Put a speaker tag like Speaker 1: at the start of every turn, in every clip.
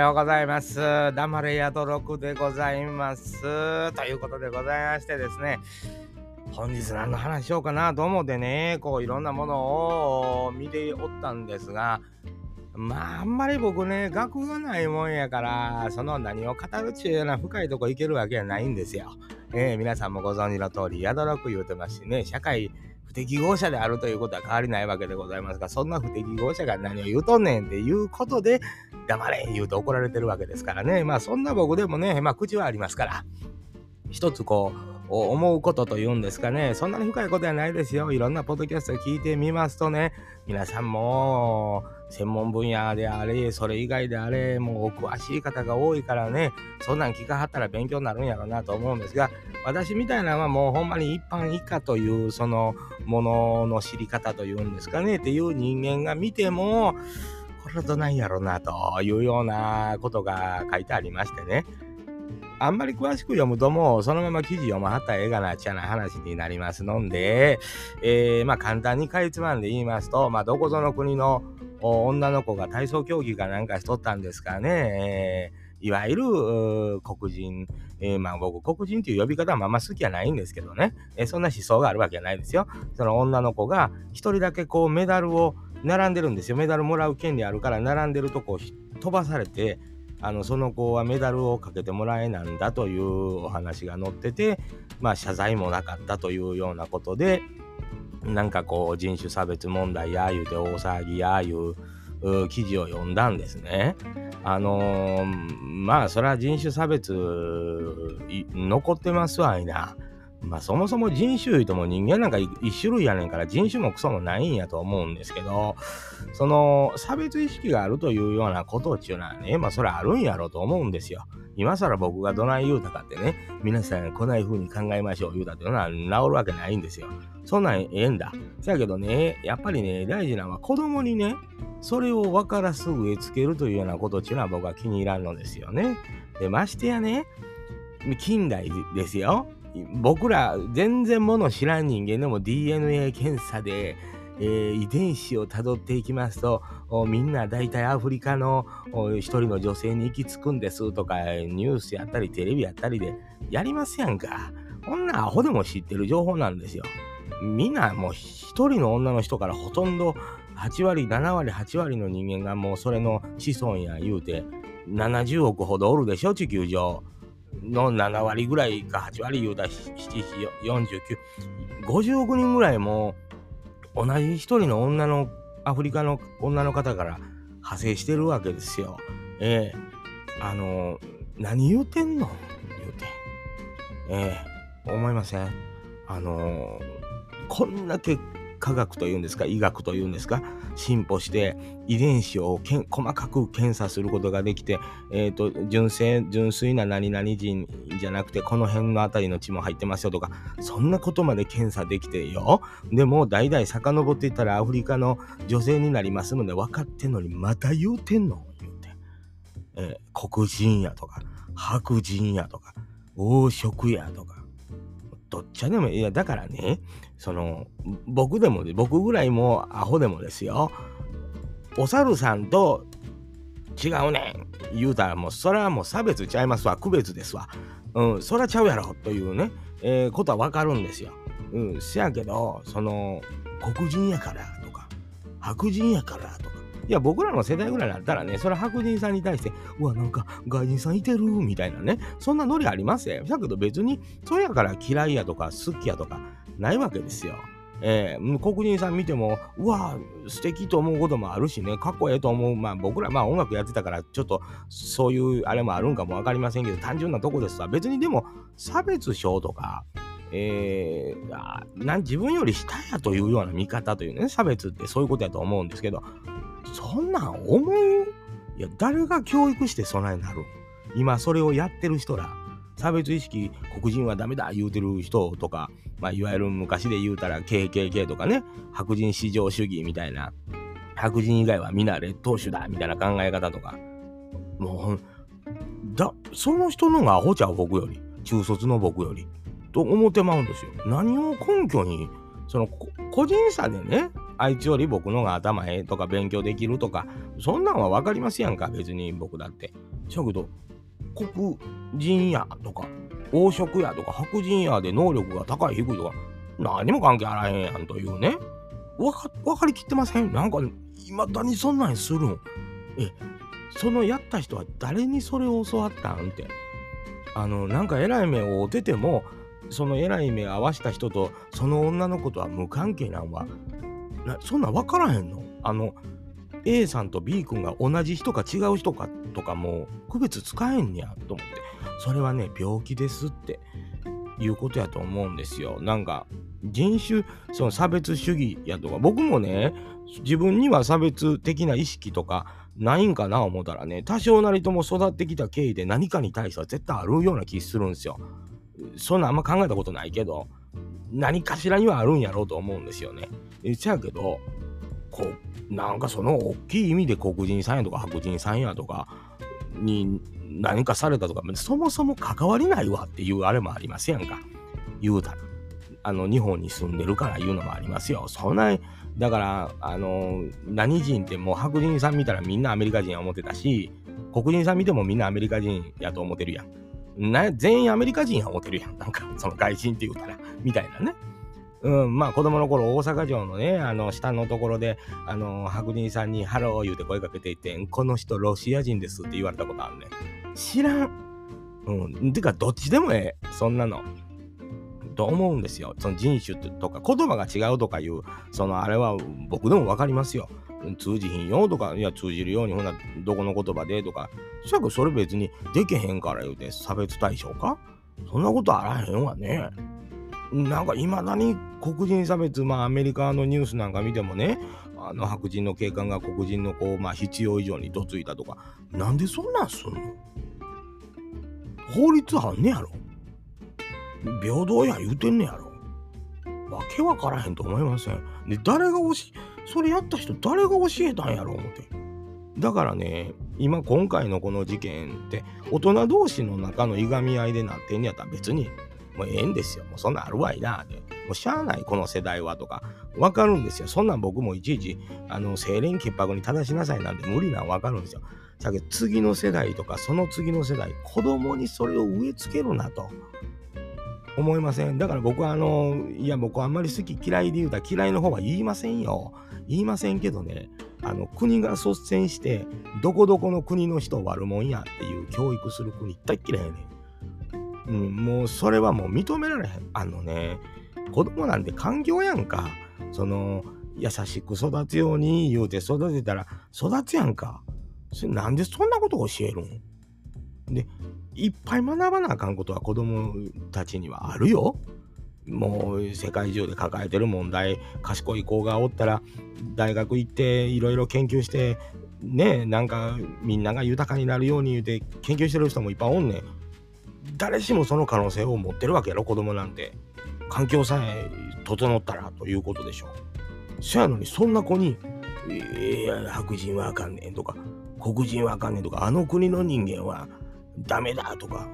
Speaker 1: ようございます。黙れ宿六でございます。ということでございましてですね、本日何の話しようかなと思ってね、こういろんなものを見ておったんですが、まああんまり僕ね、学がないもんやから、その何を語るっちゅうような深いとこ行けるわけやないんですよ。えー、皆さんもご存知の通り、宿六言うてますしね、社会不適合者であるということは変わりないわけでございますが、そんな不適合者が何を言うとんねんっていうことで、黙れ言うと怒られてるわけですからね。まあそんな僕でもね、まあ口はありますから、一つこう、思うことというんですかね、そんなに深いことはないですよ。いろんなポッドキャスト聞いてみますとね、皆さんも専門分野であれ、それ以外であれ、もうお詳しい方が多いからね、そんなん聞かはったら勉強になるんやろうなと思うんですが、私みたいなのはもうほんまに一般以下というそのものの知り方というんですかね、っていう人間が見ても、これはどないやろうなというようなことが書いてありましてね。あんまり詳しく読むともうそのまま記事読まはったらええがなっちゃな話になりますので、えー、まあ簡単にかいつまんで言いますと、まあどこぞの国の女の子が体操競技かなんかしとったんですかね、えー、いわゆる黒人、えー、まあ僕黒人っていう呼び方はまあまあ好きはないんですけどね、えー、そんな思想があるわけじゃないですよ。その女の子が一人だけこうメダルを並んでるんですよ。メダルもらう権利あるから並んでるとこ飛ばされて、あのその子はメダルをかけてもらえなんだというお話が載ってて、まあ、謝罪もなかったというようなことでなんかこう人種差別問題や言うて大騒ぎやいう記事を読んだんですね。あのー、まあそれは人種差別残ってますわいな。まあそもそも人種言うとも人間なんか一種類やねんから人種もクソもないんやと思うんですけど、その差別意識があるというようなことっていうのはね、まあそれあるんやろうと思うんですよ。今更僕がどない言うたかってね、皆さんこない風に考えましょう言うたっていうのは治るわけないんですよ。そんなんええんだ。せやけどね、やっぱりね、大事なのは子供にね、それを分からす植え付けるというようなことっていうのは僕は気に入らんのですよね。で、ましてやね、近代ですよ。僕ら全然もの知らん人間でも DNA 検査で、えー、遺伝子をたどっていきますとみんな大体アフリカの一人の女性に行き着くんですとかニュースやったりテレビやったりでやりますやんか？こんなアホでも知ってる情報なんですよ。みんなもう一人の女の人からほとんど8割7割8割の人間がもうそれの子孫や言うて70億ほどおるでしょ地球上。の7割ぐらいか8割言うたら4950億人ぐらいも同じ一人の女のアフリカの女の方から派生してるわけですよ。ええ。ー、あの何言うてんの？言うて。ええ。ー、思いません？あのこんだけ科学というんですか医学というんですか進歩して遺伝子をけん細かく検査することができて、えーと、純正純粋な何々人じゃなくてこの辺の辺りの血も入ってますよとかそんなことまで検査できてよ。でも代々遡っていったらアフリカの女性になりますので分かってんのにまた言うてんの？言うて、えー、黒人やとか白人やとか黄色やとか。どっちでもいや。だからねその僕でも僕ぐらいもアホでもですよ。お猿さんと違うねん。言うたらもうそれはもう差別ちゃいますわ。区別ですわ。うんそりゃちゃうやろ。というね、えー、ことはわかるんですよ。うんせやけどその黒人やからとか白人やからとか。いや、僕らの世代ぐらいだったらね、それ白人さんに対して、うわ、なんか外人さんいてるみたいなね、そんなノリありますよ。だけど別に、それやから嫌いやとか好きやとかないわけですよ。えー、黒人さん見ても、うわ、素敵と思うこともあるしね、かっこええと思う。まあ僕ら、まあ音楽やってたから、ちょっとそういうあれもあるんかもわかりませんけど、単純なとこですわ。別にでも、差別症とか、えー、な自分より下やというような見方というね、差別ってそういうことやと思うんですけど、そんなん思う？いや、誰が教育して備えになる？今それをやってる人ら、差別意識、黒人はダメだ言うてる人とか、まあ、いわゆる昔で言うたら KKK とかね、白人至上主義みたいな、白人以外は皆劣等種だみたいな考え方とか、もう、だ、その人のがアホちゃう僕より、中卒の僕より、と思ってまうんですよ。何を根拠に、その個人差でね、あいつより僕のが頭ええとか勉強できるとか、そんなんは分かりますやんか、別に僕だって。しゃけど黒人やとか黄色やとか白人やで能力が高い低いとか何も関係あらへんやんというね。わか分かりきってません？なんかいまだにそんなんするん。えそのやった人は誰にそれを教わったんって。あのなんか偉い目を出ててもその偉い目合わした人とその女の子とは無関係なんはそんなん分からへんの？あの A さんと B 君が同じ人か違う人かとかも区別使えんやと思って。それはね病気ですっていうことやと思うんですよ。なんか人種その差別主義やとか僕もね自分には差別的な意識とかないんかな思ったらね多少なりとも育ってきた経緯で何かに対しては絶対あるような気するんですよ。そんなあんま考えたことないけど何かしらにはあるんやろうと思うんですよね。せやけどこうなんかその大きい意味で黒人さんやとか白人さんやとかに何かされたとかそもそも関わりないわっていうあれもありますやんか。言うたら。あの日本に住んでるから言うのもありますよ。そんなだからあの何人ってもう白人さん見たらみんなアメリカ人や思ってたし黒人さん見てもみんなアメリカ人やと思ってるやん。な全員アメリカ人や思ってるやん。なんかその外人って言うたら。みたいなね。うん、まあ子供の頃大阪城のね、あの下のところで、あの白人さんにハロー言うて声かけていて、この人ロシア人ですって言われたことあるね。知らん。うん。てかどっちでもええ。そんなの。と思うんですよ。その人種とか言葉が違うとかいう、そのあれは僕でも分かりますよ。通じひんよとか、いや通じるようにほな、どこの言葉でとか、しゃあけどそれ別にできへんから言うて差別対象か？そんなことあらへんわね。なんかいまだに黒人差別、まあアメリカのニュースなんか見てもね、あの白人の警官が黒人の子をまあ必要以上にどついたとか、なんでそんなんすんの？法律あんねやろ？平等や言うてんねやろ？わけわからへんと思いません。で、誰が教え、それやった人誰が教えたんやろ？思って。だからね、今今回のこの事件って大人同士の中のいがみ合いでなってんやったら別にもうええんですよ。もうそんなんあるわいな。で。もうしゃあない、この世代はとか、わかるんですよ。そんなん僕もいちいち、あの、清廉潔白に正しなさいなんて無理なんわかるんですよ。だけど次の世代とか、その次の世代、子供にそれを植え付けるなと。思いません？だから僕はあの、いや僕はあんまり好き嫌いで言うたら嫌いの方は言いませんよ。言いませんけどね、あの国が率先して、どこどこの国の人悪もんやっていう教育する国大っ嫌いやねん。うん、もうそれはもう認められへん。あのね、子供なんて環境やんか。その、優しく育つように言うて育てたら育つやんか。それなんでそんなこと教えるん？で、いっぱい学ばなあかんことは子供たちにはあるよ。もう世界中で抱えてる問題、賢い子がおったら大学行っていろいろ研究してねなんかみんなが豊かになるように言うて研究してる人もいっぱいおんねん。誰しもその可能性を持ってるわけやろ子供なんて。環境さえ整ったらということでしょう。そやのにそんな子に「いや白人はあかんねん」とか「黒人はあかんねん」とか「あの国の人間はダメだ」とか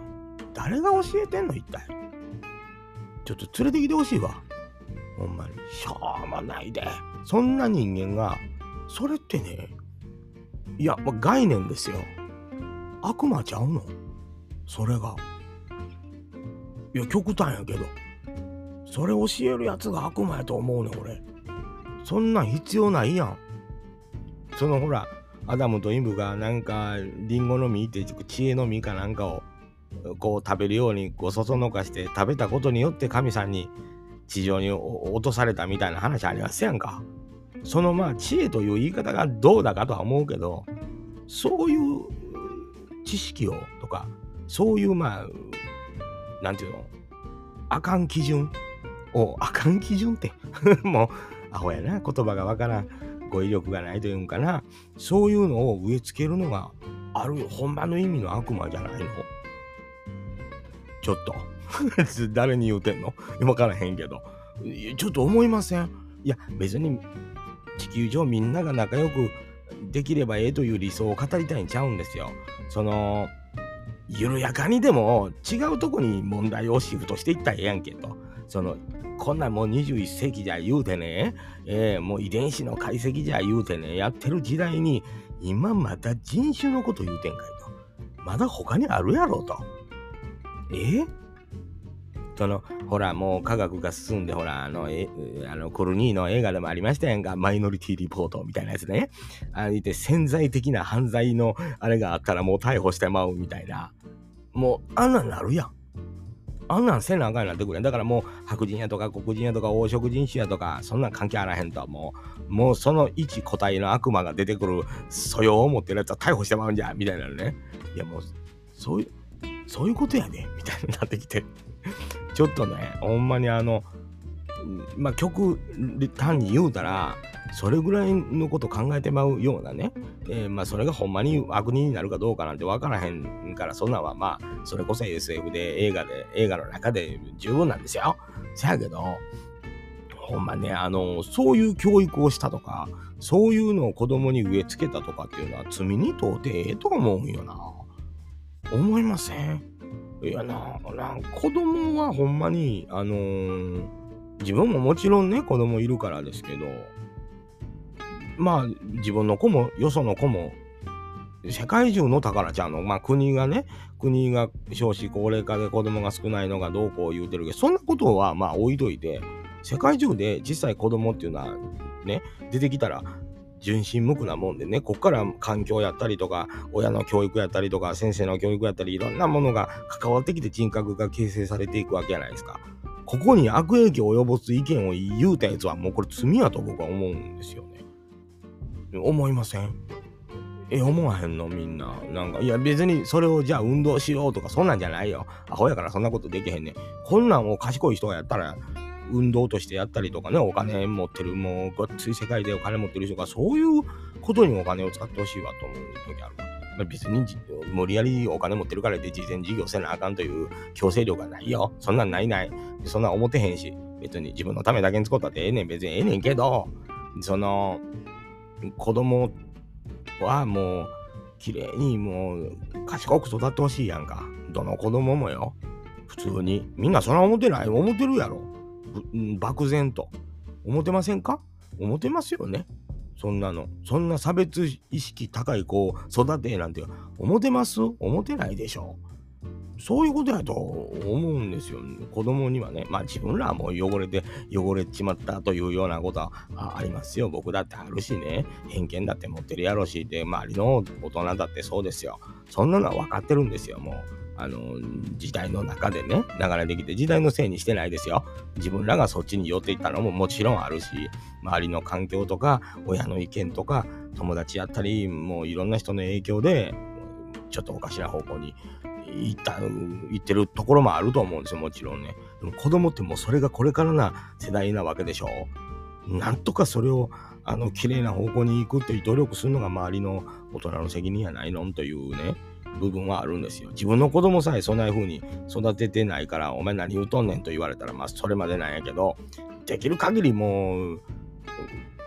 Speaker 1: 誰が教えてんの一体。ちょっと連れてきてほしいわ。ほんまに。しょうもないで。そんな人間がそれってねいや、まあ、概念ですよ。悪魔ちゃうの。それが。いや、極端やけど。それ教えるやつが悪魔やと思うね、俺。そんなん必要ないやん。そのほら、アダムとイブがなんか、リンゴの実って知恵の実かなんかをこう食べるようにこうそそのかして食べたことによって神さんに地上に落とされたみたいな話ありますやんか。そのまあ知恵という言い方がどうだかとは思うけど、そういう知識をとか、そういうまあなんていうの？あかん基準？を、あかん基準って もう、アホやな、言葉がわからん。語彙力がないというんかな。そういうのを植え付けるのがあるよ。ほんまの意味の悪魔じゃないの？ちょっと。誰に言うてんの？わからへんけど。ちょっと思いません？いや、別に地球上みんなが仲良くできればええという理想を語りたいんちゃうんですよ。その、緩やかにでも違うとこに問題をシフトしていったらええやんけと。そのこんなんもう21世紀じゃ言うてね、えー、もう遺伝子の解析じゃ言うてね、やってる時代に、今また人種のこと言うてんかいと。まだ他にあるやろと。え？そのほらもう科学が進んでほらあのえあのコルニーの映画でもありましたやんか。マイノリティリポートみたいなやつね。あいて潜在的な犯罪のあれがあったらもう逮捕してまうみたいな。もうあんなんなるやん。あんなんせなあかんなってくれだからもう白人やとか黒人やとか黄色人種やとかそんなん関係あらへんと。もうもうその一個体の悪魔が出てくる素養を持ってるやつは逮捕してまうんじゃみたいなのね。いやもうそういうそういうことやでみたいになってきて。ちょっとね、ほんまにあの、まあ、曲単に言うたら、それぐらいのこと考えてまうようなね、えー、まあそれがほんまに悪人になるかどうかなんて分からへんから、そんなんはまあ、それこそ SF で映画で、映画の中で十分なんですよ。せやけど、ほんまね、あの、そういう教育をしたとか、そういうのを子供に植え付けたとかっていうのは罪に問うてええと思うんよな。思いません？いやな、な子供はほんまに、あのー、自分ももちろんね、子供いるからですけど、まあ、自分の子も、よその子も、世界中の宝ちゃんの、まあ国がね、国が少子高齢化で子供が少ないのがどうこう言うてるけど、そんなことはまあ置いといて、世界中で小さい子供っていうのはね、出てきたら、純真無垢なもんでね、こっから環境やったりとか、親の教育やったりとか、先生の教育やったり、いろんなものが関わってきて人格が形成されていくわけじゃないですか。ここに悪影響を及ぼす意見を言うたやつはもうこれ罪やと僕は思うんですよね。思いません？え、思わへんのみんな。なんか、いや別にそれをじゃあ運動しようとかそんなんじゃないよ。アホやからそんなことできへんねん。こんなんを賢い人がやったら運動としてやったりとかね、お金持ってる、もうごっつい世界でお金持ってる人が、そういうことにお金を使ってほしいわと思う時ある。まあ、別に無理やりお金持ってるからで事前事業せなあかんという強制力がないよ。そんなんないない。そんなん思ってへんし、別に自分のためだけに使ったってええねん、別にええねんけど、その、子供はもう、綺麗にもう賢く育ってほしいやんか。どの子供もよ。普通に。みんなそんな思ってない思ってるやろ。漠然と。思ってませんか？思ってますよね。そんなの。そんな差別意識高い子を育てなんて。思ってます？思ってないでしょ。そういうことやと思うんですよ。子供にはね、まあ自分らはもう汚れて、汚れちまったというようなことはありますよ。僕だってあるしね、偏見だって持ってるやろし、で、周りの大人だってそうですよ。そんなのは分かってるんですよ、もう。あの、時代の中でね、流れてきて、時代のせいにしてないですよ。自分らがそっちに寄っていったのももちろんあるし、周りの環境とか、親の意見とか、友達やったり、もういろんな人の影響で、ちょっとおかしな方向に行った、行ってるところもあると思うんですよ、もちろんね。でも子供ってもうそれがこれからな世代なわけでしょ。なんとかそれを、あの、綺麗な方向に行くっていう努力するのが周りの大人の責任やないの？というね。部分はあるんですよ。自分の子供さえそんな風に育ててないから、お前何言うとんねんと言われたら、まあそれまでなんやけど、できる限りもう、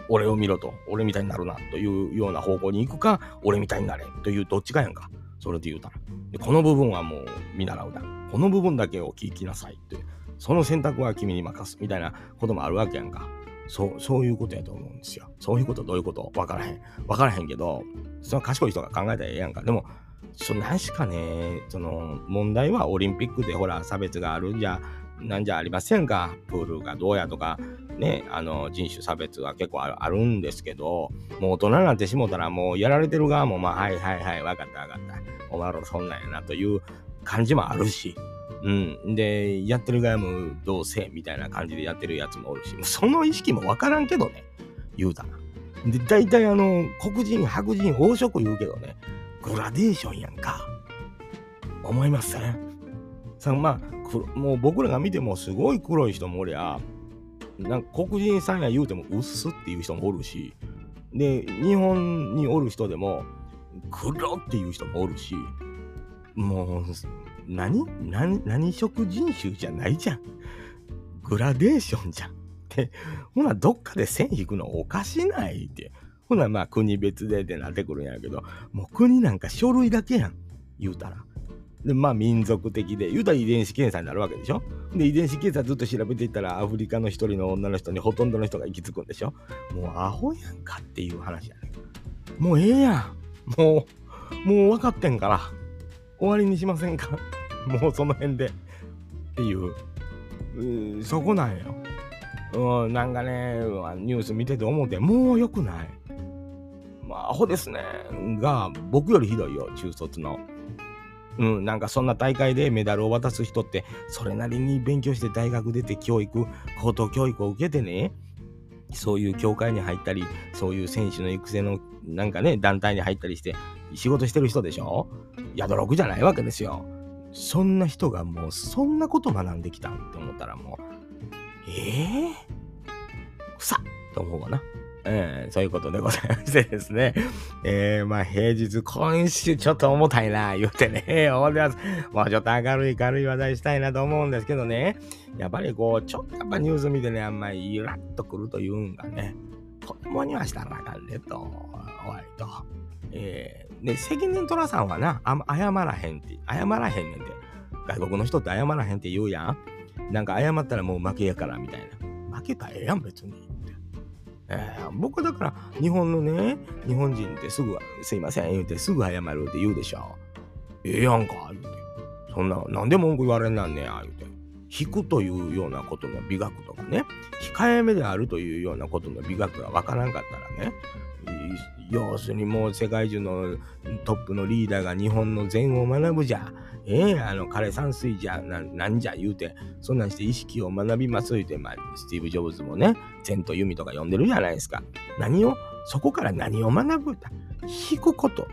Speaker 1: 俺を見ろと、俺みたいになるなというような方向に行くか、俺みたいになれというどっちかやんか。それで言うたら。この部分はもう見習うだ。この部分だけを聞きなさいって。その選択は君に任すみたいなこともあるわけやんか。そう、そういうことやと思うんですよ。そういうことどういうこと？わからへん。わからへんけど、その賢い人が考えたらええやんか。でも、そなしかね、その問題はオリンピックでほら差別があるんじゃ、なんじゃありませんか。プールがどうやとか、ね、あの人種差別は結構あるんですけど、もう大人になってしもたらもうやられてる側もまあはいはいはい、わかったわかった。お前らそんなんやなという感じもあるし、うん。で、やってる側もどうせみたいな感じでやってるやつもおるし、その意識もわからんけどね、言うたら。で、大体あの、黒人、白人、黄色言うけどね、グラデーションやんか。思いません？さまあ、もう僕らが見てもすごい黒い人もおりゃ、なんか黒人さんや言うても薄っていう人もおるし、で、日本におる人でも黒っていう人もおるし、もう、何？何？何色人種じゃないじゃん。グラデーションじゃん。で、ほな、どっかで線引くのおかしないって。ほな、まあ国別でってなってくるんやけど、もう国なんか書類だけやん。言うたら。で、まあ民族的で、言うたら遺伝子検査になるわけでしょで、遺伝子検査ずっと調べていったら、アフリカの一人の女の人にほとんどの人が行き着くんでしょもうアホやんかっていう話やね。もうええやん。もう、もう分かってんから。終わりにしませんかもうその辺で。っていう、うそこなんよ。うん、なんかね、ニュース見てて思って、もう良くない。アホですね。が、僕よりひどいよ、中卒の。うん、なんかそんな大会でメダルを渡す人って、それなりに勉強して大学出て教育、高等教育を受けてね、そういう協会に入ったり、そういう選手の育成のなんかね、団体に入ったりして、仕事してる人でしょ？宿六じゃないわけですよ。そんな人がもうそんなこと学んできたって思ったらもう、ええー、さっと思うわな。えー、そういうことでございましてですね。えー、まあ平日、今週ちょっと重たいな、言うてね、思ってます。もうちょっと明るい軽い話題したいなと思うんですけどね。やっぱりこう、ちょっとやっぱニュース見てね、あんまりイラッとくるというんがね、子供にはしたらあかんねと、終わりと。えー、で、責任取らさんはな、あ謝らへんって、謝らへんねんて。外国の人って謝らへんって言うやん。なんか謝ったらもう負けやからみたいな。負けたらええやん、別に。えー、僕だから日本のね、日本人ってすぐ、すいません言うてすぐ謝るって言うでしょ。ええやんか、言うて。そんな、なんで文句言われんなんねや、言うて。引くというようなことの美学とかね、控えめであるというようなことの美学がわからんかったらね、要するにもう世界中のトップのリーダーが日本の禅を学ぶじゃ。ええー、あの、枯山水じゃな、なんじゃ言うて、そんなんして意識を学びます言うて、まあ、スティーブ・ジョブズもね、禅と弓とか読んでるじゃないですか。何を、そこから何を学ぶ？だ引くこと。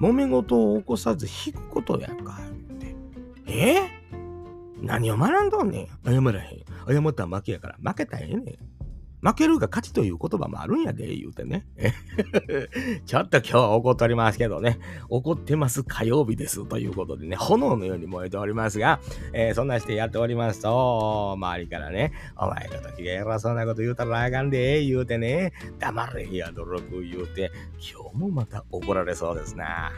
Speaker 1: 揉め事を起こさず引くことやんか。ってえ？ー、何を学んどんねん？謝らへん。謝ったら負けやから。負けたらええねん。負けるが勝ちという言葉もあるんやで、言うてね。ちょっと今日は怒っておりますけどね。怒ってます火曜日です。ということでね、炎のように燃えておりますが、えー、そんなしてやっておりますと、周りからね、お前の時が偉そうなこと言うたらあかんで、言うてね、黙れや、努力言うて、今日もまた怒られそうですな。